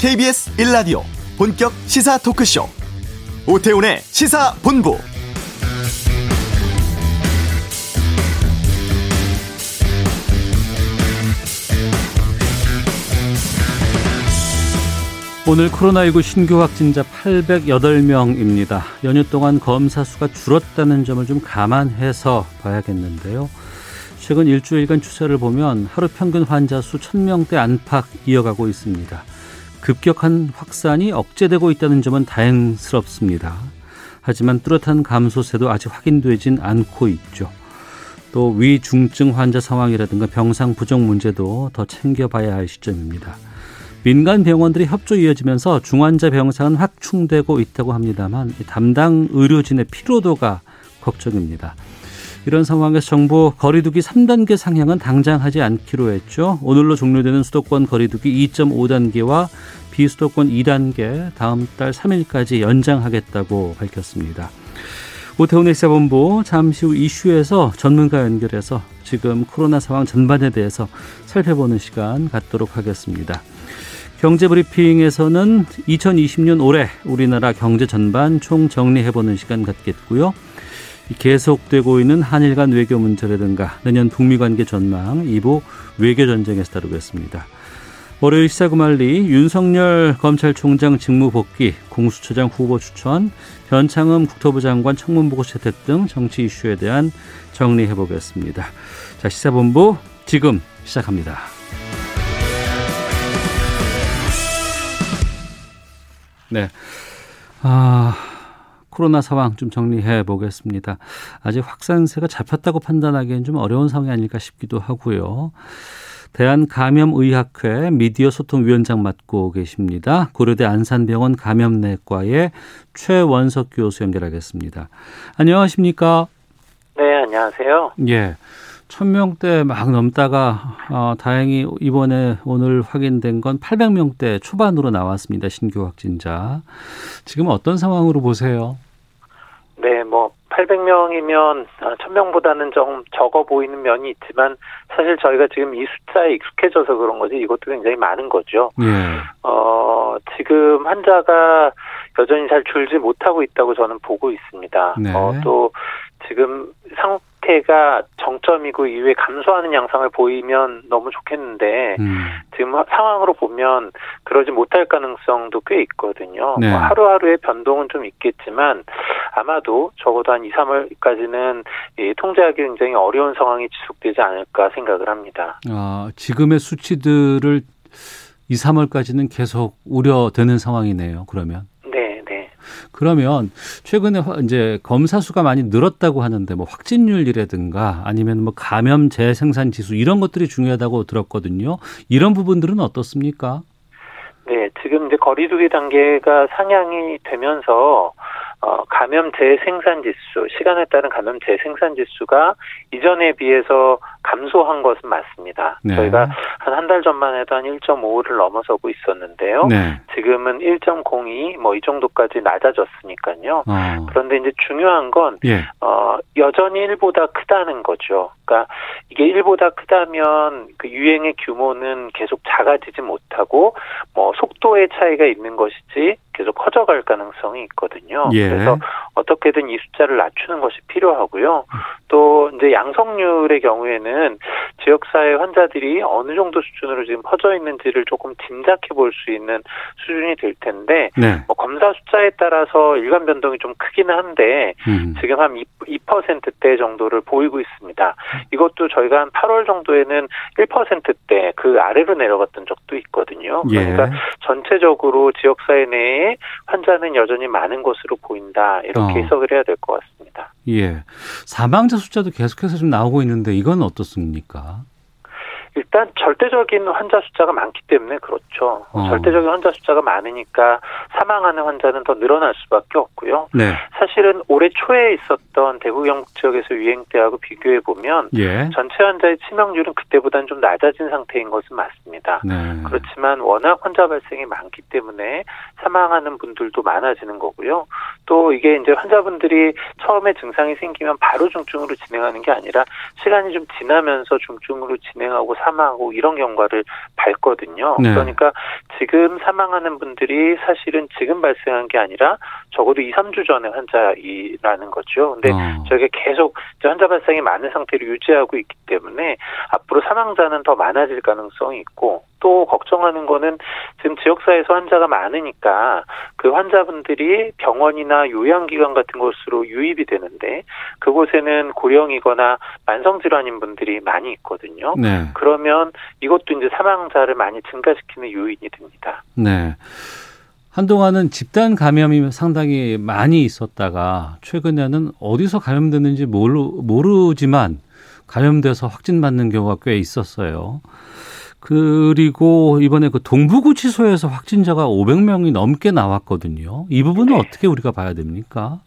KBS 1라디오 본격 시사 토크쇼 오태훈의 시사본부 오늘 코로나19 신규 확진자 808명입니다. 연휴 동안 검사 수가 줄었다는 점을 좀 감안해서 봐야겠는데요. 최근 일주일간 추세를 보면 하루 평균 환자 수 1000명대 안팎 이어가고 있습니다. 급격한 확산이 억제되고 있다는 점은 다행스럽습니다. 하지만 뚜렷한 감소세도 아직 확인되진 않고 있죠. 또 위중증 환자 상황이라든가 병상 부족 문제도 더 챙겨봐야 할 시점입니다. 민간 병원들이 협조 이어지면서 중환자 병상은 확충되고 있다고 합니다만 담당 의료진의 피로도가 걱정입니다. 이런 상황에서 정부 거리두기 3단계 상향은 당장 하지 않기로 했죠. 오늘로 종료되는 수도권 거리두기 2.5단계와 비수도권 2단계 다음 달 3일까지 연장하겠다고 밝혔습니다. 오태훈의 시사본부 잠시 후 이슈에서 전문가 연결해서 지금 코로나 상황 전반에 대해서 살펴보는 시간 갖도록 하겠습니다. 경제브리핑에서는 2020년 올해 우리나라 경제 전반 총 정리해보는 시간 갖겠고요. 계속되고 있는 한일 간 외교 문제라든가 내년 북미 관계 전망 2부 외교 전쟁에서 다루겠습니다. 월요일 시사구말리 윤석열 검찰총장 직무 복귀, 공수처장 후보 추천, 변창흠 국토부 장관 청문보고 채택 등 정치 이슈에 대한 정리해 보겠습니다. 자, 시사본부 지금 시작합니다. 네. 아, 코로나 상황 좀 정리해 보겠습니다. 아직 확산세가 잡혔다고 판단하기엔 좀 어려운 상황이 아닐까 싶기도 하고요. 대한감염의학회 미디어 소통위원장 맡고 계십니다. 고려대 안산병원 감염내과의 최원석 교수 연결하겠습니다. 안녕하십니까? 네, 안녕하세요. 예. 천명대 막 넘다가 어, 다행히 이번에 오늘 확인된 건 800명대 초반으로 나왔습니다. 신규 확진자. 지금 어떤 상황으로 보세요? 네, 뭐 800명이면 1000명보다는 좀 적어 보이는 면이 있지만 사실 저희가 지금 이 숫자에 익숙해져서 그런 거지 이것도 굉장히 많은 거죠. 예. 어, 지금 환자가 여전히 잘 줄지 못하고 있다고 저는 보고 있습니다. 네. 어, 또 지금 상 태가 정점이고 이후에 감소하는 양상을 보이면 너무 좋겠는데 음. 지금 상황으로 보면 그러지 못할 가능성도 꽤 있거든요. 네. 뭐 하루하루의 변동은 좀 있겠지만 아마도 적어도 한 2, 3월까지는 이 통제하기 굉장히 어려운 상황이 지속되지 않을까 생각을 합니다. 아, 지금의 수치들을 2, 3월까지는 계속 우려되는 상황이네요. 그러면. 그러면 최근에 화- 이제 검사 수가 많이 늘었다고 하는데 뭐 확진율이라든가 아니면 뭐 감염 재생산 지수 이런 것들이 중요하다고 들었거든요. 이런 부분들은 어떻습니까? 네, 지금 이제 거리두기 단계가 상향이 되면서 어, 감염 재생산 지수, 시간에 따른 감염 재생산 지수가 이전에 비해서 감소한 것은 맞습니다. 네. 저희가 한 한 달 전만 해도 한 1.5를 넘어서고 있었는데요. 네. 지금은 1.02 뭐 이 정도까지 낮아졌으니까요. 어. 그런데 이제 중요한 건 예. 어, 여전히 1보다 크다는 거죠. 그러니까 이게 1보다 크다면 그 유행의 규모는 계속 작아지지 못하고 뭐 속도의 차이가 있는 것이지 계속 커져갈 가능성이 있거든요. 예. 그래서 어떻게든 이 숫자를 낮추는 것이 필요하고요. 또 이제 양성률의 경우에는 지역사회 환자들이 어느 정도 수준으로 지금 퍼져 있는지를 조금 짐작해 볼 수 있는 수준이 될 텐데 네. 뭐 검사 숫자에 따라서 일관 변동이 좀 크기는 한데 음. 지금 한 2, 2%대 정도를 보이고 있습니다. 이것도 저희가 한 8월 정도에는 1%대 그 아래로 내려갔던 적도 있거든요. 예. 그러니까 전체적으로 지역사회 내에 환자는 여전히 많은 것으로 보인다. 이렇게 어. 해석을 해야 될 것 같습니다. 예. 사망자 숫자도 계속해서 좀 나오고 있는데 이건 어떻습니까? 일단 절대적인 환자 숫자가 많기 때문에 그렇죠. 어. 절대적인 환자 숫자가 많으니까 사망하는 환자는 더 늘어날 수밖에 없고요. 네. 사실은 올해 초에 있었던 대구 경북 지역에서 유행 때하고 비교해 보면 예. 전체 환자의 치명률은 그때보다는 좀 낮아진 상태인 것은 맞습니다. 네. 그렇지만 워낙 환자 발생이 많기 때문에 사망하는 분들도 많아지는 거고요. 또 이게 이제 환자분들이 처음에 증상이 생기면 바로 중증으로 진행하는 게 아니라 시간이 좀 지나면서 중증으로 진행하고 사망하고 이런 경과를 밟거든요. 네. 그러니까 지금 사망하는 분들이 사실은 지금 발생한 게 아니라 적어도 2, 3주 전에 환자이라는 거죠. 근데 어. 저희가 계속 환자 발생이 많은 상태를 유지하고 있기 때문에 앞으로 사망자는 더 많아질 가능성이 있고 또 걱정하는 거는 지금 지역사회에서 환자가 많으니까 그 환자분들이 병원이나 요양기관 같은 곳으로 유입이 되는데 그곳에는 고령이거나 만성질환인 분들이 많이 있거든요. 네. 그러면 이것도 이제 사망자를 많이 증가시키는 요인이 됩니다. 네. 한동안은 집단 감염이 상당히 많이 있었다가 최근에는 어디서 감염됐는지 모르, 모르지만 감염돼서 확진받는 경우가 꽤 있었어요. 그리고 이번에 그 동부구치소에서 확진자가 500명이 넘게 나왔거든요. 이 부분은 네. 어떻게 우리가 봐야 됩니까?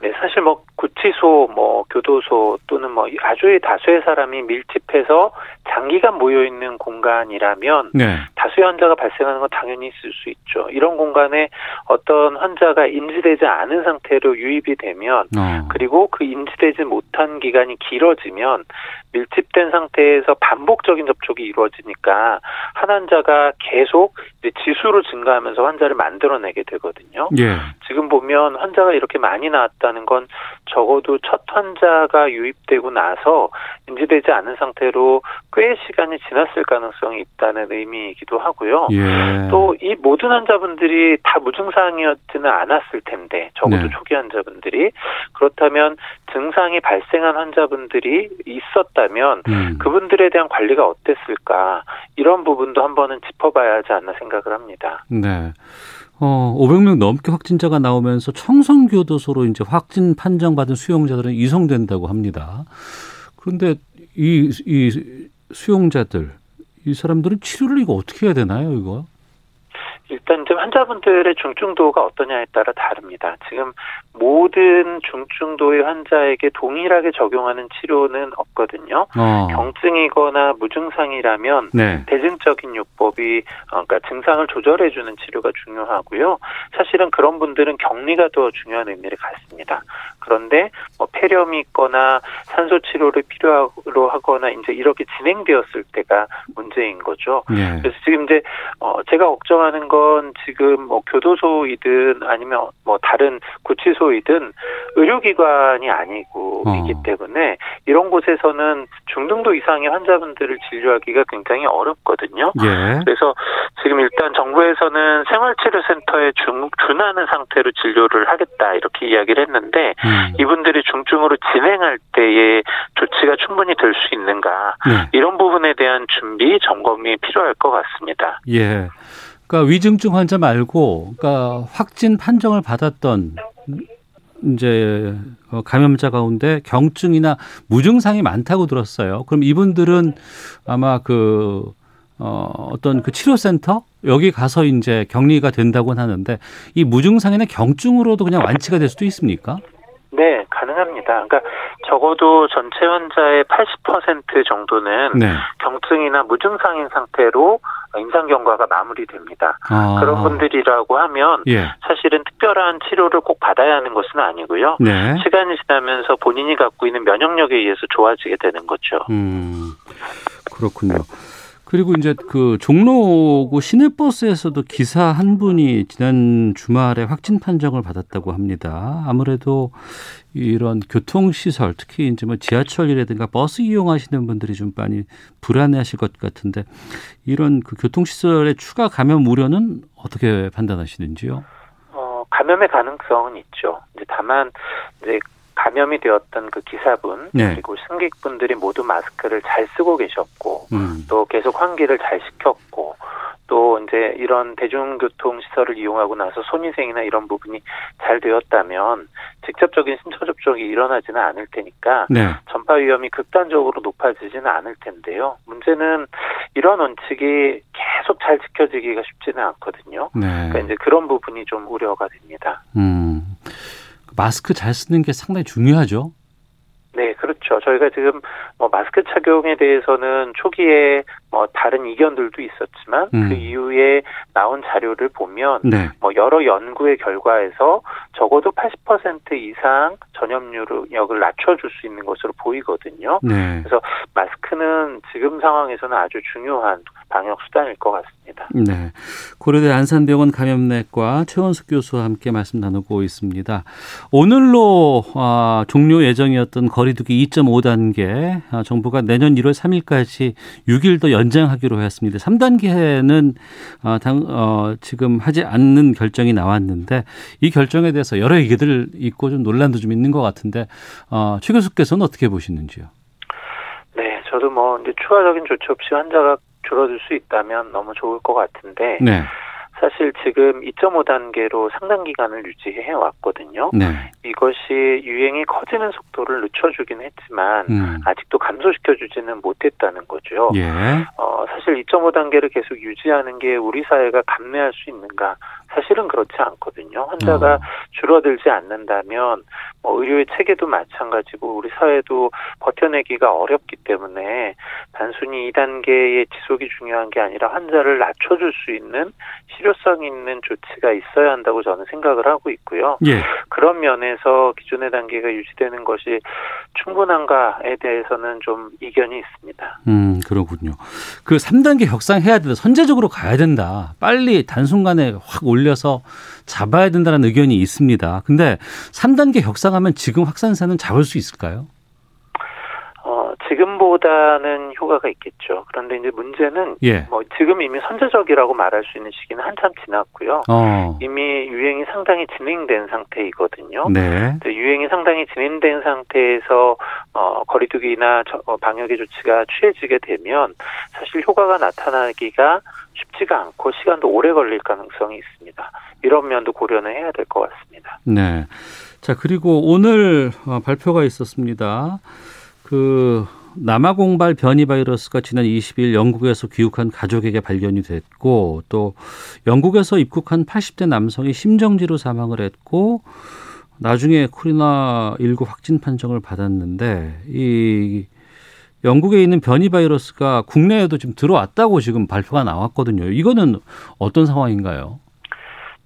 네, 사실 뭐 구치소, 뭐 교도소 또는 뭐 아주 다수의 사람이 밀집해서 장기간 모여 있는 공간이라면 네. 다수의 환자가 발생하는 건 당연히 있을 수 있죠. 이런 공간에 어떤 환자가 인지되지 않은 상태로 유입이 되면 어. 그리고 그 인지되지 못한 기간이 길어지면 밀집된 상태에서 반복적인 접촉이 이루어지니까 한 환자가 계속 지수로 증가하면서 환자를 만들어내게 되거든요. 예. 지금 보면 환자가 이렇게 많이 나왔다는 건 적어도 첫 환자가 유입되고 나서 인지되지 않은 상태로 꽤 시간이 지났을 가능성이 있다는 의미이기도 하고요. 예. 또이 모든 환자분들이 다 무증상이었지는 않았을 텐데 적어도 네. 초기 환자분들이 그렇다면 증상이 발생한 환자분들이 있었다 면 음. 그분들에 대한 관리가 어땠을까 이런 부분도 한번은 짚어봐야 하지 않나 생각을 합니다. 네. 어, 500명 넘게 확진자가 나오면서 청송교도소로 이제 확진 판정받은 수용자들은 이송된다고 합니다. 그런데 이, 이 수용자들, 이 사람들은 치료를 이거 어떻게 해야 되나요, 이거? 일단 이제 환자분들의 중증도가 어떠냐에 따라 다릅니다. 지금 모든 중증도의 환자에게 동일하게 적용하는 치료는 없거든요. 어. 경증이거나 무증상이라면 네. 대증적인 요법이 어, 그러니까 증상을 조절해 주는 치료가 중요하고요. 사실은 그런 분들은 격리가 더 중요한 의미를 갖습니다. 그런데 뭐 폐렴이 있거나 산소 치료를 필요로 하거나 이제 이렇게 진행되었을 때가 문제인 거죠. 예. 그래서 지금 이제 어 제가 걱정하는 건 지금 뭐 교도소이든 아니면 뭐 다른 구치소이든 의료기관이 아니고 어. 이기 때문에 이런 곳에서는 중등도 이상의 환자분들을 진료하기가 굉장히 어렵거든요. 예. 그래서 지금 일단 정부에서는 생활치료센터에 준, 준하는 상태로 진료를 하겠다 이렇게 이야기를 했는데 음. 이분들이 중증으로 진행할 때의 조치가 충분히 될 수 있는가 네. 이런 부분에 대한 준비 점검이 필요할 것 같습니다. 예. 그러니까 위중증 환자 말고, 그러니까 확진 판정을 받았던 이제 어, 감염자 가운데 경증이나 무증상이 많다고 들었어요. 그럼 이분들은 아마 그 어, 어떤 그 치료센터 여기 가서 이제 격리가 된다고는 하는데 이 무증상이나 경증으로도 그냥 완치가 될 수도 있습니까? 네, 가능합니다. 그러니까 적어도 전체 환자의 80% 정도는 네. 경증이나 무증상인 상태로 임상 경과가 마무리됩니다. 아, 그런 분들이라고 하면 예. 사실은 특별한 치료를 꼭 받아야 하는 것은 아니고요. 네. 시간이 지나면서 본인이 갖고 있는 면역력에 의해서 좋아지게 되는 거죠. 음, 그렇군요. 그리고 이제 그 종로구 시내버스에서도 기사 한 분이 지난 주말에 확진 판정을 받았다고 합니다. 아무래도 이런 교통시설, 특히 이제 뭐 지하철이라든가 버스 이용하시는 분들이 좀 많이 불안해하실 것 같은데 이런 그 교통시설의 추가 감염 우려는 어떻게 판단하시는지요? 어, 감염의 가능성은 있죠. 이제 다만 이제 감염이 되었던 그 기사분 네. 그리고 승객분들이 모두 마스크를 잘 쓰고 계셨고 음, 또 계속 환기를 잘 시켰고 또 이제 이런 대중교통 시설을 이용하고 나서 손위생이나 이런 부분이 잘 되었다면 직접적인 신체 접촉이 일어나지는 않을 테니까 네. 전파 위험이 극단적으로 높아지지는 않을 텐데요. 문제는 이런 원칙이 계속 잘 지켜지기가 쉽지는 않거든요. 네. 그러니까 이제 그런 부분이 좀 우려가 됩니다. 음, 마스크 잘 쓰는 게 상당히 중요하죠. 네, 그렇죠. 저희가 지금 뭐 마스크 착용에 대해서는 초기에 뭐뭐 다른 이견들도 있었지만 음. 그 이후에 나온 자료를 보면 네. 뭐 여러 연구의 결과에서 적어도 80% 이상 전염력을 낮춰줄 수 있는 것으로 보이거든요. 네. 그래서 마스크는 지금 상황에서는 아주 중요한 방역 수단일 것 같습니다. 네. 고려대 안산병원 감염내과 최원숙 교수와 함께 말씀 나누고 있습니다. 오늘로 아, 종료 예정이었던 거리두기 2.5 단계 아, 정부가 내년 1월 3일까지 6일 더 연 장하기로 했습니다. 3단계는 아, 당, 어, 지금 하지 않는 결정이 나왔는데 이 결정에 대해서 여러 얘기들 있고 좀 논란도 좀 있는 것 같은데 어, 최 교수께서는 어떻게 보시는지요? 네, 저도 뭐 이제 추가적인 조치 없이 환자가 줄어들 수 있다면 너무 좋을 것 같은데 네. 사실 지금 2.5단계로 상당 기간을 유지해 왔거든요. 네. 이것이 유행이 커지는 속도를 늦춰주긴 했지만 음. 아직도 감소시켜주지는 못했다는 거죠. 예. 어, 사실 2.5단계를 계속 유지하는 게 우리 사회가 감내할 수 있는가? 사실은 그렇지 않거든요. 환자가 어. 줄어들지 않는다면 뭐 의료의 체계도 마찬가지고 우리 사회도 버텨내기가 어렵기 때문에 단순히 2단계의 지속이 중요한 게 아니라 환자를 낮춰줄 수 있는 실효성 있는 조치가 있어야 한다고 저는 생각을 하고 있고요. 예. 그런 면에서 기존의 단계가 유지되는 것이 충분한가에 대해서는 좀 이견이 있습니다. 음, 그렇군요. 그 3단계 격상해야 된다. 선제적으로 가야 된다. 빨리 단순간에 확 올려 서 잡아야 된다는 의견이 있습니다. 근데 3단계 격상하면 지금 확산세는 잡을 수 있을까요? 어, 지금보다는 효과가 있겠죠. 그런데 이제 문제는 예. 뭐 지금 이미 선제적이라고 말할 수 있는 시기는 한참 지났고요. 어. 이미 유행이 상당히 진행된 상태이거든요. 네. 또 유행이 상당히 진행된 상태에서 어, 거리두기나 저- 어, 방역의 조치가 취해지게 되면 사실 효과가 나타나기가 쉽지가 않고 시간도 오래 걸릴 가능성이 있습니다. 이런 면도 고려는 해야 될 것 같습니다. 네. 자, 그리고 오늘 어, 발표가 있었습니다. 그 남아공발 변이 바이러스가 지난 20일 영국에서 귀국한 가족에게 발견이 됐고 또 영국에서 입국한 80대 남성이 심정지로 사망을 했고 나중에 코로나 19 확진 판정을 받았는데 이 영국에 있는 변이 바이러스가 국내에도 지금 들어왔다고 지금 발표가 나왔거든요. 이거는 어떤 상황인가요?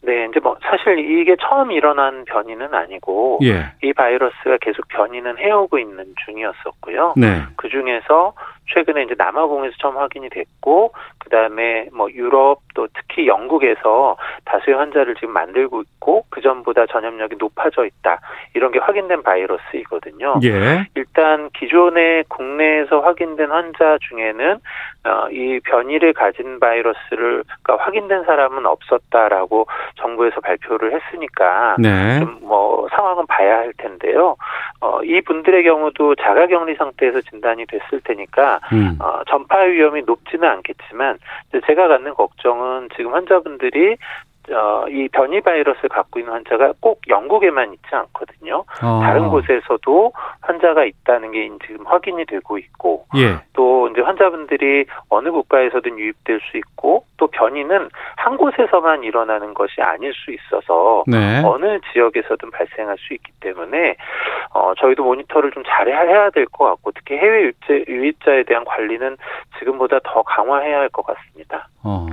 네, 이제 뭐 사실 이게 처음 일어난 변이는 아니고 예. 이 바이러스가 계속 변이는 해오고 있는 중이었었고요. 네. 그 중에서 최근에 이제 남아공에서 처음 확인이 됐고 그다음에 뭐 유럽 또 특히 영국에서 다수의 환자를 지금 만들고 있고 그 전보다 전염력이 높아져 있다 이런 게 확인된 바이러스이거든요. 예. 일단 기존에 국내에서 확인된 환자 중에는 어, 이 변이를 가진 바이러스를 그러니까 확인된 사람은 없었다라고 정부에서 발표를 했으니까 네. 좀뭐 상황은 봐야 할 텐데요. 어, 이 분들의 경우도 자가격리 상태에서 진단이 됐을 테니까 음. 어, 전파 위험이 높지는 않겠지만 제가 갖는 걱정은 지금 환자분들이 어, 이 변이 바이러스를 갖고 있는 환자가 꼭 영국에만 있지 않거든요. 어. 다른 곳에서도 환자가 있다는 게 지금 확인이 되고 있고 예. 또 이제 환자분들이 어느 국가에서든 유입될 수 있고 또 변이는 한 곳에서만 일어나는 것이 아닐 수 있어서 네. 어느 지역에서든 발생할 수 있기 때문에 어, 저희도 모니터를 좀 잘해야 될 것 같고 특히 해외 유입자, 유입자에 대한 관리는 지금보다 더 강화해야 할 것 같습니다. 어.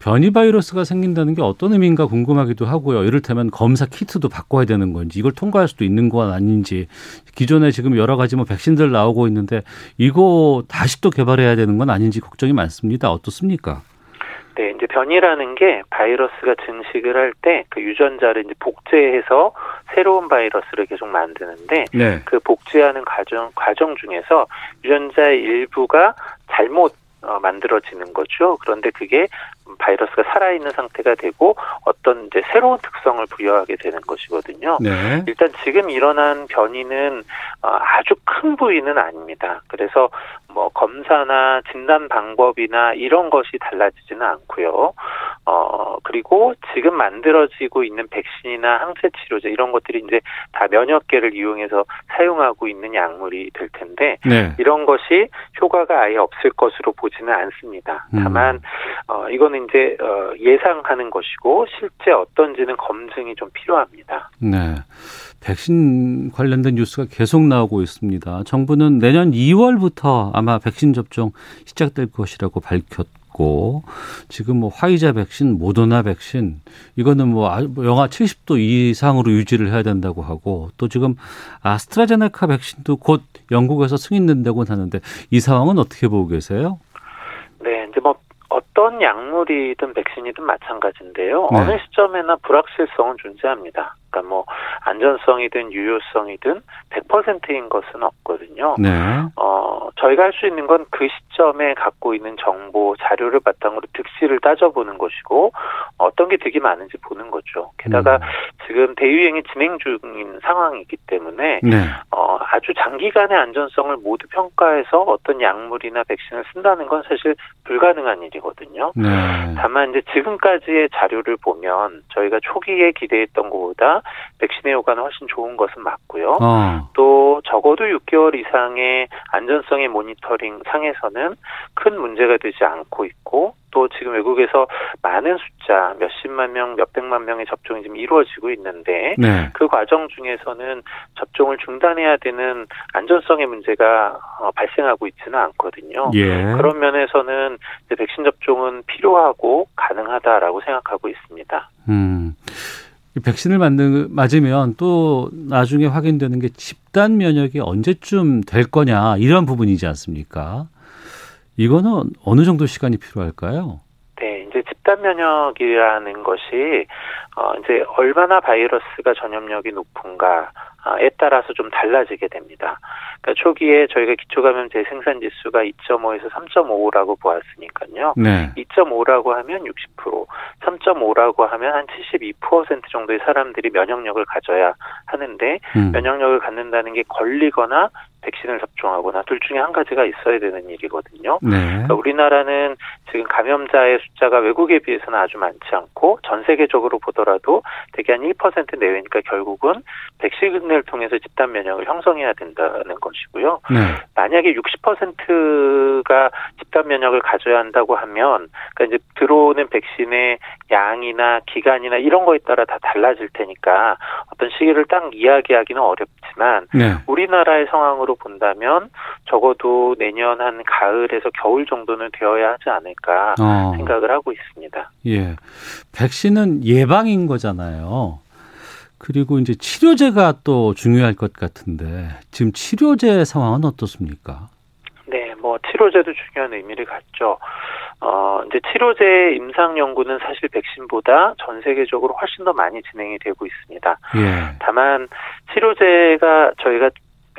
변이 바이러스가 생긴다는 게 어떤 의미인가 궁금하기도 하고요. 이를테면 검사 키트도 바꿔야 되는 건지 이걸 통과할 수도 있는 건 아닌지 기존에 지금 여러 가지 뭐 백신들 나오고 있는데 이거 다시 또 개발해야 되는 건 아닌지 걱정이 많습니다. 어떻습니까? 네, 이제 변이라는 게 바이러스가 증식을 할 때 그 유전자를 이제 복제해서 새로운 바이러스를 계속 만드는데 네. 그 복제하는 과정 과정 중에서 유전자의 일부가 잘못 어, 만들어지는 거죠. 그런데 그게 바이러스가 살아있는 상태가 되고 어떤 이제 새로운 특성을 부여하게 되는 것이거든요. 네. 일단 지금 일어난 변이는 어, 아주 큰 부위는 아닙니다. 그래서 뭐 검사나 진단 방법이나 이런 것이 달라지지는 않고요. 어, 그리고 지금 만들어지고 있는 백신이나 항체 치료제 이런 것들이 이제 다 면역계를 이용해서 사용하고 있는 약물이 될 텐데 네. 이런 것이 효과가 아예 없을 것으로 보지는 않습니다. 음. 다만 어, 이 거는 이제 어, 예상하는 것이고 실제 어떤지는 검증이 좀 필요합니다. 네. 백신 관련된 뉴스가 계속 나오고 있습니다. 정부는 내년 2월부터 아마 백신 접종 시작될 것이라고 밝혔고 지금 뭐 화이자 백신, 모더나 백신 이거는 뭐, 뭐 영하 70도 이상으로 유지를 해야 된다고 하고 또 지금 아스트라제네카 백신도 곧 영국에서 승인된다고 하는데 이 상황은 어떻게 보고 계세요? 네, 이제 뭐 어떤 약물이든 백신이든 마찬가지인데요. 네. 어느 시점에나 불확실성은 존재합니다. 그러니까 뭐 안전성이든 유효성이든 100%인 것은 없거든요. 네. 어, 저희가 할 수 있는 건 그 시점에 갖고 있는 정보, 자료를 바탕으로 득실을 따져보는 것이고 어떤 게 되게 많은지 보는 거죠. 게다가 음. 지금 대유행이 진행 중인 상황이기 때문에 네. 어, 아주 장기간의 안전성을 모두 평가해서 어떤 약물이나 백신을 쓴다는 건 사실 불가능한 일이거든요. 네. 다만 이제 지금까지의 자료를 보면 저희가 초기에 기대했던 것보다 백신의 효과는 훨씬 좋은 것은 맞고요. 어. 또 적어도 6개월 이상의 안전성의 모니터링 상에서는 큰 문제가 되지 않고 있고 또 지금 외국에서 많은 숫자 몇십만 명, 몇백만 명의 접종이 지금 이루어지고 있는데 네. 그 과정 중에서는 접종을 중단해야 되는 안전성의 문제가 어, 발생하고 있지는 않거든요. 예. 그런 면에서는 백신 접종은 필요하고 가능하다라고 생각하고 있습니다. 음. 백신을 만든, 맞으면 또 나중에 확인되는 게 집단 면역이 언제쯤 될 거냐 이런 부분이지 않습니까? 이거는 어느 정도 시간이 필요할까요? 네, 이제 집단 면역이라는 것이 어 이제 얼마나 바이러스가 전염력이 높은가에 따라서 좀 달라지게 됩니다. 그러니까 초기에 저희가 기초감염제 생산 지수가 2.5에서 3.5라고 보았으니까요. 네. 2.5라고 하면 60%, 3.5라고 하면 한 72% 정도의 사람들이 면역력을 가져야 하는데 음. 면역력을 갖는다는 게 걸리거나 백신을 접종하거나 둘 중에 한 가지가 있어야 되는 일이거든요. 네. 그러니까 우리나라는 지금 감염자의 숫자가 외국에 비해서는 아주 많지 않고 전 세계적으로 보더라도 대개 한 1% 내외니까 결국은 백신을 통해서 집단 면역을 형성해야 된다는 것이고요. 네. 만약에 60%가 집단 면역을 가져야 한다고 하면 그러니까 이제 들어오는 백신의 양이나 기간이나 이런 거에 따라 다 달라질 테니까 어떤 시기를 딱 이야기하기는 어렵지만 네. 우리나라의 상황으로 정도로 본다면 적어도 내년 한 가을에서 겨울 정도는 되어야 하지 않을까 어. 생각을 하고 있습니다. 예. 백신은 예방인 거잖아요. 그리고 이제 치료제가 또 중요할 것 같은데 지금 치료제 상황은 어떻습니까? 네, 뭐 치료제도 중요한 의미를 갖죠. 어, 이제 치료제 임상 연구는 사실 백신보다 전 세계적으로 훨씬 더 많이 진행이 되고 있습니다. 예. 다만 치료제가 저희가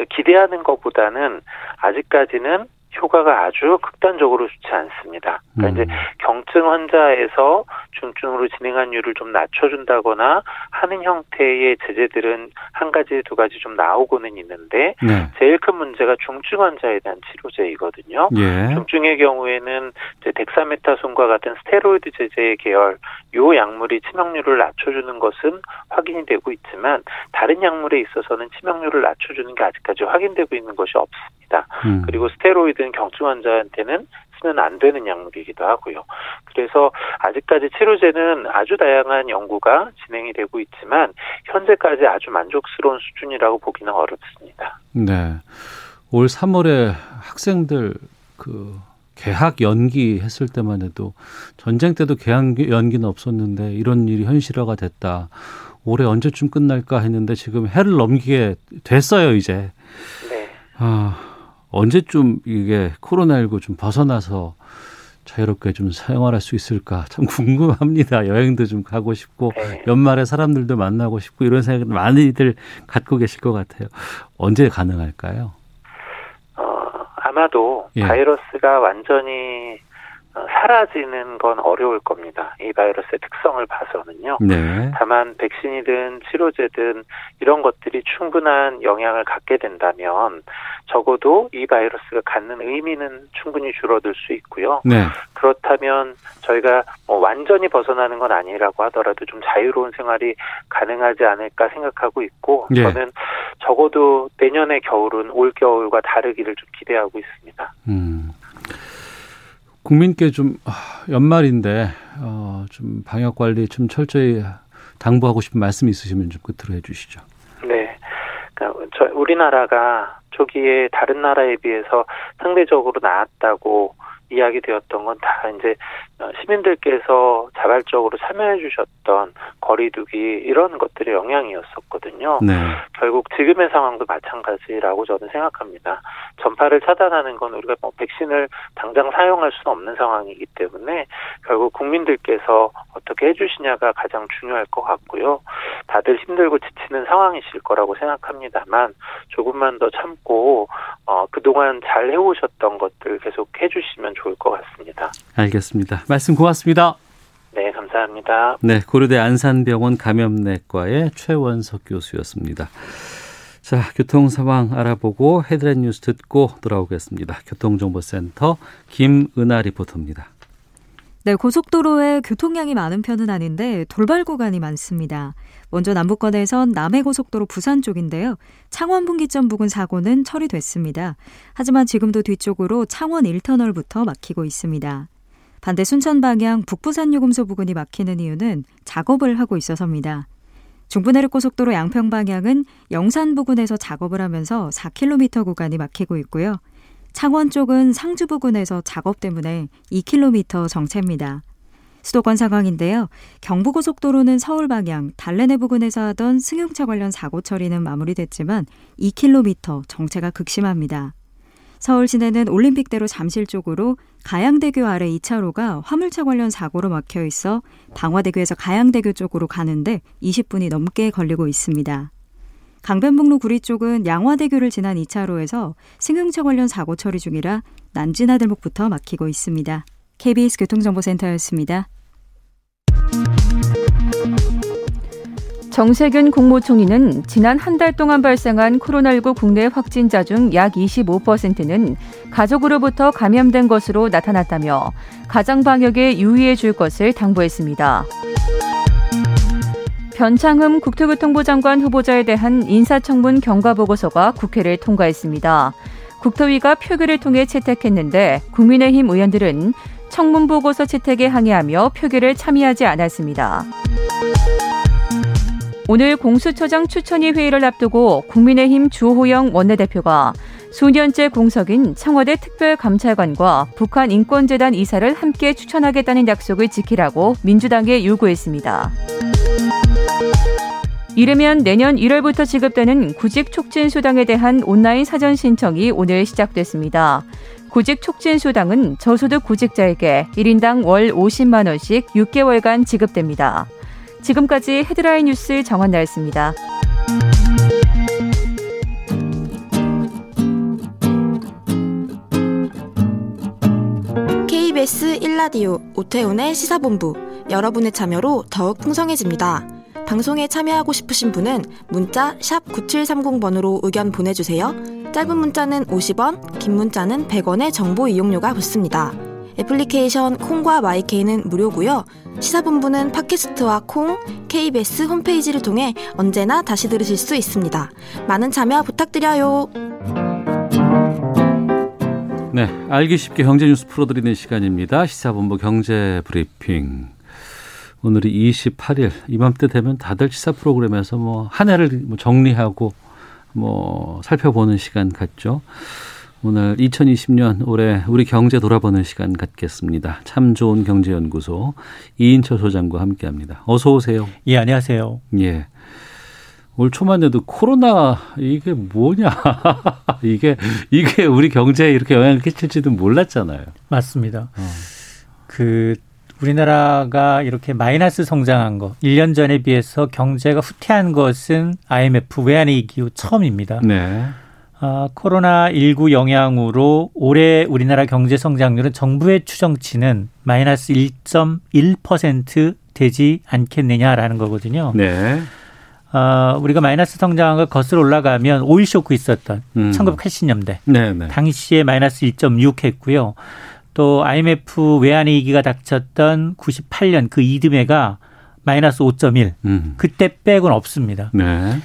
기대하는 것보다는 아직까지는 효과가 아주 극단적으로 좋지 않습니다. 그러니까 음. 이제 경증 환자에서 중증으로 진행한율을 좀 낮춰준다거나 하는 형태의 제재들은 한 가지, 두 가지 좀 나오고는 있는데 네. 제일 큰 문제가 중증 환자에 대한 치료제이거든요. 예. 중증의 경우에는 이제 덱사메타손과 같은 스테로이드 제제의 계열 요 약물이 치명률을 낮춰주는 것은 확인이 되고 있지만 다른 약물에 있어서는 치명률을 낮춰주는 게 아직까지 확인되고 있는 것이 없 습니다. 음. 그리고 스테로이드는 경증 환자한테는 쓰면 안 되는 약물이기도 하고요. 그래서 아직까지 치료제는 아주 다양한 연구가 진행이 되고 있지만 현재까지 아주 만족스러운 수준이라고 보기는 어렵습니다. 네. 올 3월에 학생들 그 개학 연기했을 때만 해도 전쟁 때도 개학 연기는 없었는데 이런 일이 현실화가 됐다. 올해 언제쯤 끝날까 했는데 지금 해를 넘기게 됐어요 이제. 네. 아 언제쯤 이게 코로나19 좀 벗어나서 자유롭게 좀 생활할 수 있을까 참 궁금합니다. 여행도 좀 가고 싶고 네. 연말에 사람들도 만나고 싶고 이런 생각 많이들 갖고 계실 것 같아요. 언제 가능할까요? 아마도 예. 바이러스가 완전히 어, 사라지는 건 어려울 겁니다. 이 바이러스의 특성을 봐서는요. 네. 다만 백신이든 치료제든 이런 것들이 충분한 영향을 갖게 된다면 적어도 이 바이러스가 갖는 의미는 충분히 줄어들 수 있고요. 네. 그렇다면 저희가 뭐 완전히 벗어나는 건 아니라고 하더라도 좀 자유로운 생활이 가능하지 않을까 생각하고 있고 예. 저는 적어도 내년의 겨울은 올 겨울과 다르기를 좀 기대하고 있습니다. 음. 국민께 좀 아, 연말인데 어, 좀 방역 관리 좀 철저히 당부하고 싶은 말씀 있으시면 좀 끝으로 해주시죠. 네. 그러니까 저 우리나라가 초기에 다른 나라에 비해서 상대적으로 나았다고 이야기되었던 건 다 이제 어, 시민들께서 자발적으로 참여해 주셨던 거리두기 이런 것들의 영향이었었거든요. 네. 결국 지금의 상황도 마찬가지라고 저는 생각합니다. 전파를 차단하는 건 우리가 뭐 백신을 당장 사용할 수는 없는 상황이기 때문에 결국 국민들께서 어떻게 해주시냐가 가장 중요할 것 같고요. 다들 힘들고 지치는 상황이실 거라고 생각합니다만 조금만 더 참고 어, 그동안 잘 해오셨던 것들 계속 해주시면 좋을 것 같습니다. 알겠습니다. 말씀 고맙습니다. 네, 감사합니다. 네, 고려대 안산병원 감염내과의 최원석 교수였습니다. 자, 교통 상황 알아보고 헤드라인 뉴스 듣고 돌아오겠습니다. 교통정보센터 김은아 리포터입니다. 네, 고속도로에 교통량이 많은 편은 아닌데 돌발 구간이 많습니다. 먼저 남부권에선 남해고속도로 부산 쪽인데요. 창원 분기점 부근 사고는 처리됐습니다. 하지만 지금도 뒤쪽으로 창원 1터널부터 막히고 있습니다. 반대 순천 방향 북부산 요금소 부근이 막히는 이유는 작업을 하고 있어서입니다. 중부내륙고속도로 양평 방향은 영산 부근에서 작업을 하면서 4km 구간이 막히고 있고요. 창원 쪽은 상주 부근에서 작업 때문에 2km 정체입니다. 수도권 상황인데요. 경부고속도로는 서울 방향 달래내 부근에서 하던 승용차 관련 사고 처리는 마무리됐지만 2km 정체가 극심합니다. 서울 시내는 올림픽대로 잠실 쪽으로 가양대교 아래 2차로가 화물차 관련 사고로 막혀 있어 방화대교에서 가양대교 쪽으로 가는데 20분이 넘게 걸리고 있습니다. 강변북로 구리 쪽은 양화대교를 지난 2차로에서 승용차 관련 사고 처리 중이라 난지나들목부터 막히고 있습니다. KBS 교통정보센터였습니다. 정세균 국무총리는 지난 한 달 동안 발생한 코로나19 국내 확진자 중 약 25%는 가족으로부터 감염된 것으로 나타났다며 가정 방역에 유의해 줄 것을 당부했습니다. 변창흠 국토교통부 장관 후보자에 대한 인사청문 경과보고서가 국회를 통과했습니다. 국토위가 표결을 통해 채택했는데 국민의힘 의원들은 청문 보고서 채택에 항의하며 표결에 참여하지 않았습니다. 오늘 공수처장 추천위 회의를 앞두고 국민의힘 주호영 원내대표가 수년째 공석인 청와대 특별감찰관과 북한 인권재단 이사를 함께 추천하겠다는 약속을 지키라고 민주당에 요구했습니다. 이르면 내년 1월부터 지급되는 구직 촉진 수당에 대한 온라인 사전 신청이 오늘 시작됐습니다. 구직 촉진 수당은 저소득 구직자에게 1인당 월 50만 원씩 6개월간 지급됩니다. 지금까지 헤드라인 뉴스 정한 나였습니다. KBS 1라디오 오태훈의 시사본부 여러분의 참여로 더욱 풍성해집니다. 방송에 참여하고 싶으신 분은 문자 9730번으로 의견 보내주세요. 짧은 문자는 50원, 긴 문자는 100원의 정보 이용료가 붙습니다. 애플리케이션 콩과 마이케이는 무료고요. 시사본부는 팟캐스트와 콩, KBS 홈페이지를 통해 언제나 다시 들으실 수 있습니다. 많은 참여 부탁드려요. 네, 알기 쉽게 경제 뉴스 풀어드리는 시간입니다. 시사본부 경제 브리핑. 오늘이 28일 이맘때 되면 다들 시사 프로그램에서 뭐 한 해를 뭐 정리하고 뭐 살펴보는 시간 같죠. 오늘 2020년 올해 우리 경제 돌아보는 시간 갖겠습니다. 참 좋은 경제연구소 이인철 소장과 함께합니다. 어서 오세요. 예, 안녕하세요. 예. 올 초만 해도 코로나 이게 뭐냐 이게 이게 우리 경제에 이렇게 영향을 끼칠지도 몰랐잖아요. 맞습니다. 어. 그 우리나라가 이렇게 마이너스 성장한 거 1년 전에 비해서 경제가 후퇴한 것은 IMF 외환위기 이후 처음입니다. 네. 아, 코로나19 영향으로 올해 우리나라 경제 성장률은 정부의 추정치는 마이너스 1.1% 되지 않겠느냐라는 거거든요. 네. 어, 우리가 마이너스 성장을 거슬러 올라가면 오일 쇼크 있었던 음. 1980년대 네네. 당시에 마이너스 1.6 했고요. 또 IMF 외환위기가 닥쳤던 98년 그 이듬해가 마이너스 5.1. 음. 그때 백은 없습니다. 네.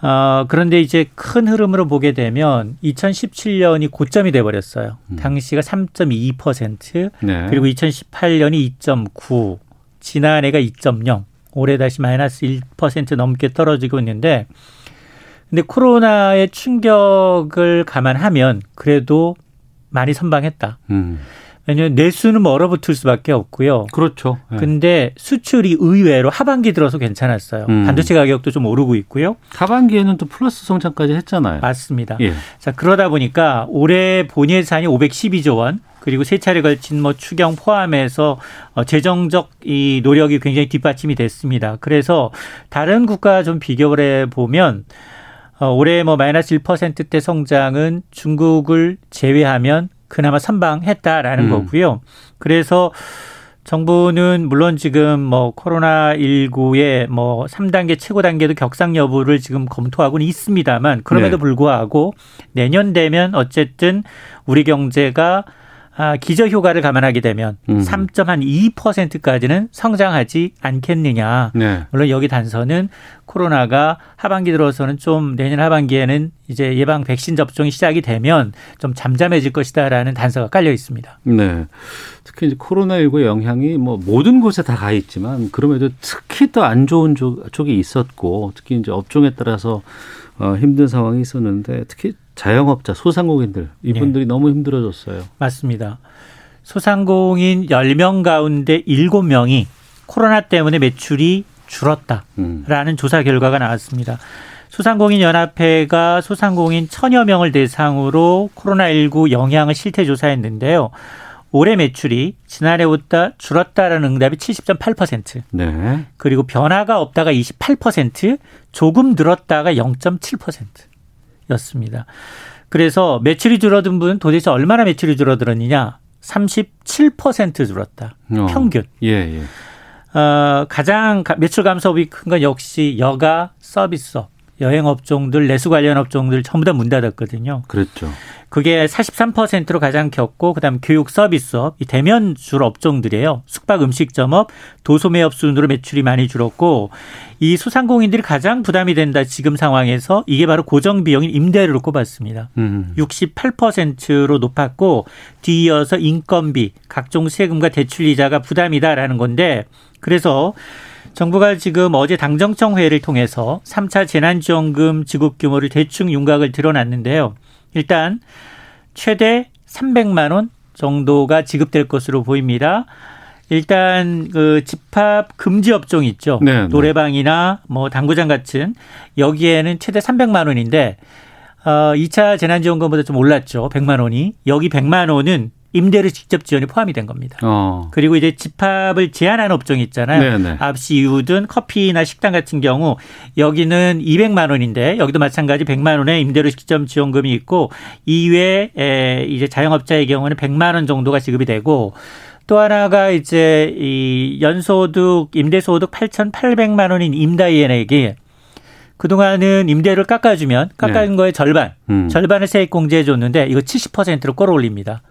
어, 그런데 이제 큰 흐름으로 보게 되면 2017년이 고점이 돼 버렸어요. 음. 당시가 3.2%, 네. 그리고 2018년이 2.9, 지난해가 2.0, 올해 다시 마이너스 1% 넘게 떨어지고 있는데, 근데 코로나의 충격을 감안하면 그래도 많이 선방했다. 음. 왜냐하면 내수는 뭐 얼어붙을 수밖에 없고요. 그렇죠. 네. 근데 수출이 의외로 하반기 들어서 괜찮았어요. 음. 반도체 가격도 좀 오르고 있고요. 하반기에는 또 플러스 성장까지 했잖아요. 맞습니다. 예. 자, 그러다 보니까 올해 본예 예산이 512조 원, 그리고 세 차례 걸친 뭐 추경 포함해서 어, 재정적 이 노력이 굉장히 뒷받침이 됐습니다. 그래서 다른 국가 좀 비교를 해 보면 어, 올해 뭐 마이너스 1%대 성장은 중국을 제외하면 그나마 선방했다라는 음. 거고요. 그래서 정부는 물론 지금 뭐 코로나 19의 뭐 3단계 최고 단계도 격상 여부를 지금 검토하고는 있습니다만 그럼에도 네. 불구하고 내년 되면 어쨌든 우리 경제가 아, 기저 효과를 감안하게 되면 음. 3.2%까지는 성장하지 않겠느냐. 네. 물론 여기 단서는 코로나가 하반기 들어서는 좀 내년 하반기에는 이제 예방 백신 접종이 시작이 되면 좀 잠잠해질 것이다라는 단서가 깔려 있습니다. 네. 특히 이제 코로나19 영향이 뭐 모든 곳에 다 가 있지만 그럼에도 특히 더 안 좋은 쪽- 쪽이 있었고 특히 이제 업종에 따라서 어, 힘든 상황이 있었는데 특히 자영업자, 소상공인들 이분들이 너무 힘들어졌어요. 맞습니다. 소상공인 10명 가운데 7명이 코로나 때문에 매출이 줄었다. 음. 라는 조사 결과가 나왔습니다. 소상공인 연합회가 소상공인 천여 명을 대상으로 코로나19 영향을 실태 조사했는데요. 올해 매출이 지난해보다 줄었다라는 응답이 70.8%, 네. 그리고 변화가 없다가 28%, 조금 늘었다가 0.7% 였습니다. 그래서 매출이 줄어든 분은 도대체 얼마나 매출이 줄어들었느냐? 37% 줄었다. 어. 평균. 예, 예. 어, 가장 가- 매출 감소업이 큰 건 역시 여가 서비스업, 여행 업종들, 내수 관련 업종들 전부 다 문 닫았거든요. 그랬죠. 그게 43%로 가장 겼고 그다음 교육 서비스업, 이 대면 줄 업종들이에요. 숙박 음식점업, 도소매업 순으로 매출이 많이 줄었고 이 소상공인들이 가장 부담이 된다 지금 상황에서 이게 바로 고정 비용인 임대료를 꼽았습니다. 음. 68%로 높았고 뒤이어서 인건비, 각종 세금과 대출 이자가 부담이다라는 건데 그래서 정부가 지금 어제 당정청 회의를 통해서 3차 재난지원금 지급 규모를 대충 윤곽을 드러났는데요. 일단 최대 300만 원 정도가 지급될 것으로 보입니다. 일단 그 집합 금지 업종 있죠. 네, 네. 노래방이나 뭐 당구장 같은 여기에는 최대 300만 원인데 어 2차 재난 지원금보다 좀 올랐죠. 100만 원이. 여기 100만 원은 임대료 직접 지원이 포함이 된 겁니다. 어. 그리고 이제 집합을 제한하는 업종 있잖아요. 네네. 앞시 이웃은 커피나 식당 같은 경우 여기는 200만 원인데 여기도 마찬가지 100만 원의 임대료 직접 지원금이 있고 이외에 에, 이제 자영업자의 경우는 100만 원 정도가 지급이 되고 또 하나가 이제 이 연소득 임대소득 8,800만 원인 임다이엔에게 그동안은 임대료를 깎아주면 깎아준 거의 절반, 음. 절반을 세액 공제해 줬는데 이거 70%로 끌어올립니다.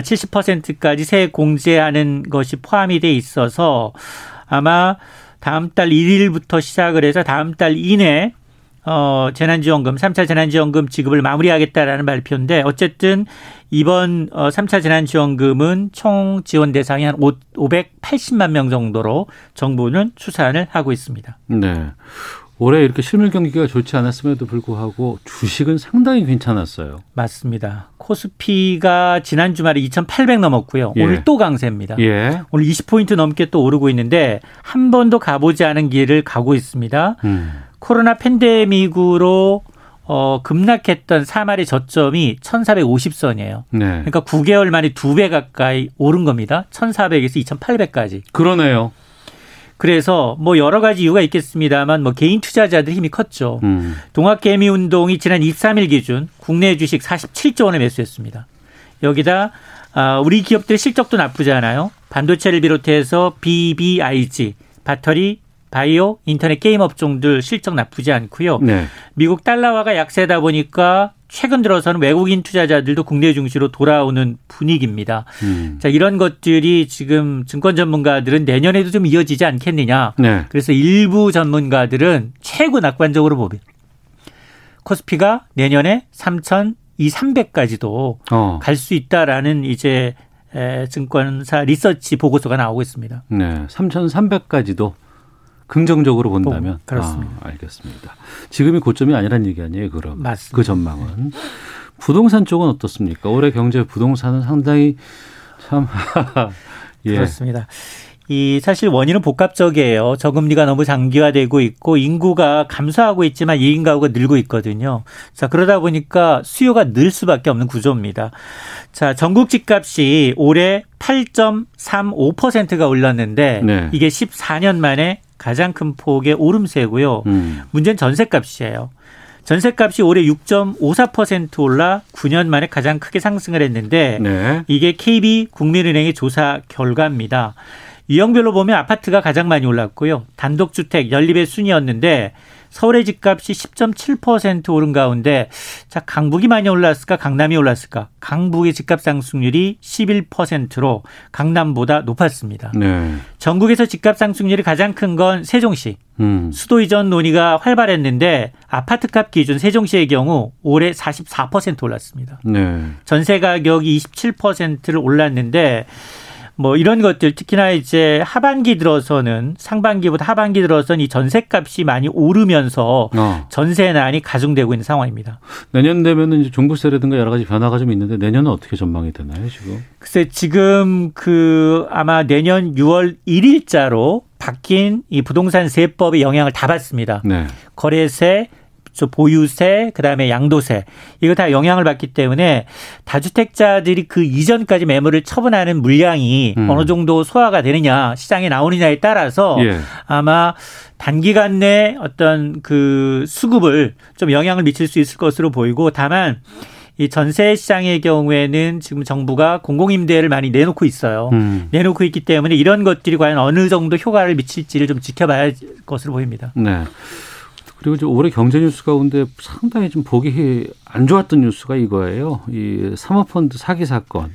70%까지 세액 공제하는 것이 포함이 돼 있어서 아마 다음 달 1일부터 시작을 해서 다음 달 이내 어, 재난지원금, 3차 재난지원금 지급을 마무리하겠다라는 발표인데 어쨌든 이번 어, 3차 재난지원금은 총 지원 대상이 한 5, 580만 명 정도로 정부는 추산을 하고 있습니다. 네. 올해 이렇게 실물 경기가 좋지 않았음에도 불구하고 주식은 상당히 괜찮았어요. 맞습니다. 코스피가 지난 주말에 2,800 넘었고요. 예. 오늘 또 강세입니다. 예. 오늘 20포인트 넘게 또 오르고 있는데 한 번도 가보지 않은 길을 가고 있습니다. 음. 코로나 팬데믹으로 어, 급락했던 3월의 저점이 1450선이에요. 네. 그러니까 9개월 만에 두 배 가까이 오른 겁니다. 1400에서 2800까지. 그러네요. 그래서 뭐 여러 가지 이유가 있겠습니다만 뭐 개인 투자자들 힘이 컸죠. 음. 동학개미 운동이 지난 23일 기준 국내 주식 47조 원을 매수했습니다. 여기다 아, 우리 기업들 실적도 나쁘지 않아요. 반도체를 비롯해서 BBIG, 배터리, 바이오, 인터넷 게임 업종들 실적 나쁘지 않고요. 네. 미국 달러화가 약세다 보니까 최근 들어서는 외국인 투자자들도 국내 중시로 돌아오는 분위기입니다. 음. 자, 이런 것들이 지금 증권 전문가들은 내년에도 좀 이어지지 않겠느냐. 네. 그래서 일부 전문가들은 최고 낙관적으로 보면 코스피가 내년에 3천 2, 300까지도 어. 갈수 있다라는 이제 증권사 리서치 보고서가 나오고 있습니다. 네. 3,300까지도 긍정적으로 본다면 어, 그렇습니다. 아, 알겠습니다. 지금이 고점이 아니란 얘기 아니에요, 그럼? 맞습니다. 그 전망은 부동산 쪽은 어떻습니까? 올해 경제 부동산은 상당히 참 예. 그렇습니다. 이 사실 원인은 복합적이에요. 저금리가 너무 장기화되고 있고 인구가 감소하고 있지만 2인 가구가 늘고 있거든요. 자, 그러다 보니까 수요가 늘 수밖에 없는 구조입니다. 자, 전국 집값이 올해 8.35%가 올랐는데 네. 이게 14년 만에 가장 큰 폭의 오름세고요. 음. 문제는 전세값이에요. 전세값이 올해 6.54% 올라 9년 만에 가장 크게 상승을 했는데 네. 이게 KB 국민은행의 조사 결과입니다. 유형별로 보면 아파트가 가장 많이 올랐고요. 단독주택 연립의 순이었는데 서울의 집값이 10.7% 오른 가운데 자 강북이 많이 올랐을까 강남이 올랐을까 강북의 집값 상승률이 11%로 강남보다 높았습니다. 네. 전국에서 집값 상승률이 가장 큰 건 세종시. 음. 수도 이전 논의가 활발했는데 아파트값 기준 세종시의 경우 올해 44% 올랐습니다. 네. 전세 가격이 27%를 올랐는데 뭐 이런 것들 특히나 이제 하반기 들어서는 상반기보다 하반기 들어서는 이 전세값이 많이 오르면서 어. 전세난이 가중되고 있는 상황입니다. 내년 되면은 이제 종부세라든가 여러 가지 변화가 좀 있는데 내년은 어떻게 전망이 되나요 지금? 글쎄 지금 그 아마 내년 6월 1일자로 바뀐 이 부동산 세법의 영향을 다 받습니다. 네. 거래세 보유세, 그다음에 양도세 이거 다 영향을 받기 때문에 다주택자들이 그 이전까지 매물을 처분하는 물량이 음. 어느 정도 소화가 되느냐, 시장에 나오느냐에 따라서 예. 아마 단기간 내 어떤 그 수급을 좀 영향을 미칠 수 있을 것으로 보이고 다만 이 전세 시장의 경우에는 지금 정부가 공공임대를 많이 내놓고 있어요. 음. 내놓고 있기 때문에 이런 것들이 과연 어느 정도 효과를 미칠지를 좀 지켜봐야 할 것으로 보입니다. 네. 그리고 이제 올해 경제 뉴스 가운데 상당히 좀 보기 안 좋았던 뉴스가 이거예요. 이 사모펀드 사기 사건.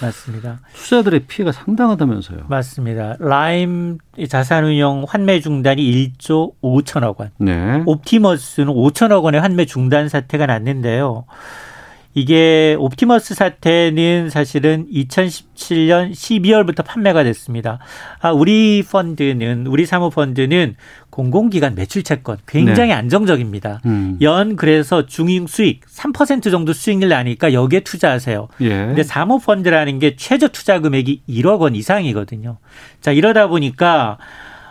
맞습니다. 투자들의 피해가 상당하다면서요. 맞습니다. 라임 자산운용 환매 중단이 1조 5천억 원. 네. 옵티머스는 5천억 원의 환매 중단 사태가 났는데요. 이게 옵티머스 사태는 사실은 2017년 12월부터 판매가 됐습니다. 아, 우리 펀드는 우리 사모 펀드는 공공기관 매출 채권 굉장히 네. 안정적입니다. 음. 연 그래서 중임 수익 3% 정도 수익률 나니까 여기에 투자하세요. 예. 근데 사모펀드라는 게 최저 투자 금액이 1억 원 이상이거든요. 자, 이러다 보니까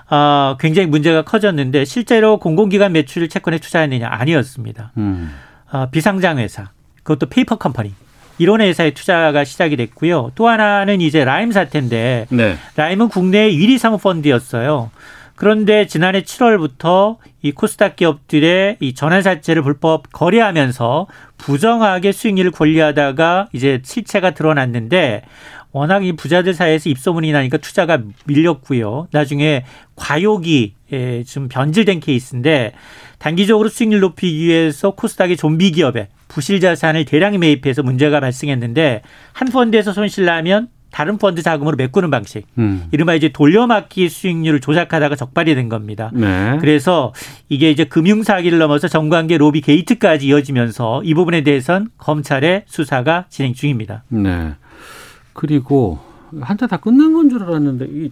어, 굉장히 문제가 커졌는데 실제로 공공기관 매출 채권에 투자했느냐 아니었습니다. 음. 어, 비상장 회사 그것도 페이퍼 컴퍼니. 이런 회사에 투자가 시작이 됐고요. 또 하나는 이제 라임 사태인데 네. 라임은 국내 1위 사모펀드였어요. 그런데 지난해 7월부터 이 코스닥 기업들의 이 전환사채를 불법 거래하면서 부정하게 수익률을 관리하다가 이제 실체가 드러났는데 워낙 이 부자들 사이에서 입소문이 나니까 투자가 밀렸고요. 나중에 과욕이 좀 변질된 케이스인데 단기적으로 수익률 높이기 위해서 코스닥의 좀비 기업에 부실 자산을 대량 매입해서 문제가 발생했는데 한 펀드에서 손실 나면 다른 펀드 자금으로 메꾸는 방식. 음. 이른바 이제 돌려막기 수익률을 조작하다가 적발이 된 겁니다. 네. 그래서 이게 이제 금융 사기를 넘어서 정관계 로비 게이트까지 이어지면서 이 부분에 대해선 검찰의 수사가 진행 중입니다. 네. 그리고 한때 다 끝난 건 줄 알았는데 이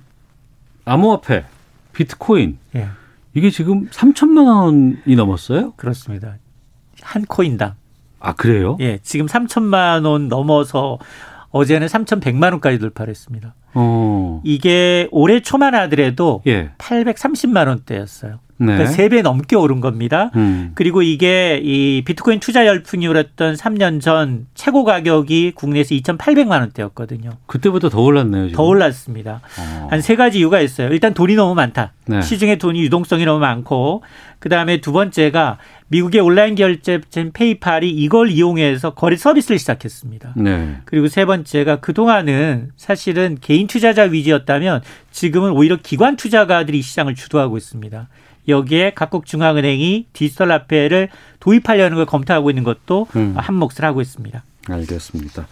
암호화폐, 비트코인 예. 이게 지금 3천만 원이 넘었어요? 그렇습니다. 한 코인당. 아, 그래요? 예, 지금 3천만 원 넘어서 어제는 3,100만 원까지 돌파를 했습니다. 어. 이게 올해 초만 하더라도 예. 830만 원대였어요. 네. 그러니까 3배 넘게 오른 겁니다. 음. 그리고 이게 이 비트코인 투자 열풍이 일었던 3년 전 최고 가격이 국내에서 2,800만 원대였거든요. 그때보다 더 올랐네요. 지금. 더 올랐습니다. 어. 한세 가지 이유가 있어요. 일단 돈이 너무 많다. 네. 시중에 돈이 유동성이 너무 많고 그다음에 두 번째가 미국의 온라인 결제처 페이팔이 이걸 이용해서 거래 서비스를 시작했습니다. 네. 그리고 세 번째가 그동안은 사실은 개인 투자자 위주였다면 지금은 오히려 기관 투자가들이 시장을 주도하고 있습니다. 여기에 각국 중앙은행이 디지털 화폐를 도입하려는 걸 검토하고 있는 것도 음. 한 몫을 하고 있습니다. 알겠습니다.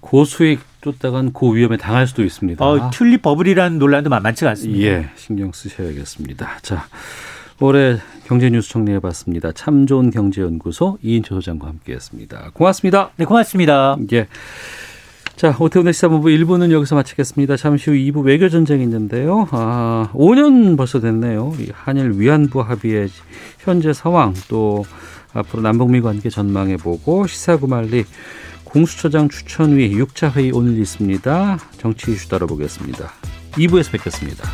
고수익 쫓다간 고위험에 당할 수도 있습니다. 어, 튤립 버블이라는 논란도 만만치가 않습니다. 예, 신경 쓰셔야겠습니다. 자, 올해 경제뉴스 정리해봤습니다. 참 좋은 경제연구소 이인철 소장과 함께했습니다. 고맙습니다. 네, 고맙습니다. 예. 자, 오태훈의 시사본부 1부는 여기서 마치겠습니다. 잠시 후 2부 외교전쟁이 있는데요. 아, 5년 벌써 됐네요. 이 한일 위안부 합의의 현재 상황 또 앞으로 남북미 관계 전망해보고 시사구말리 공수처장 추천위 6차 회의 오늘 있습니다. 정치 이슈 다뤄보겠습니다. 2부에서 뵙겠습니다.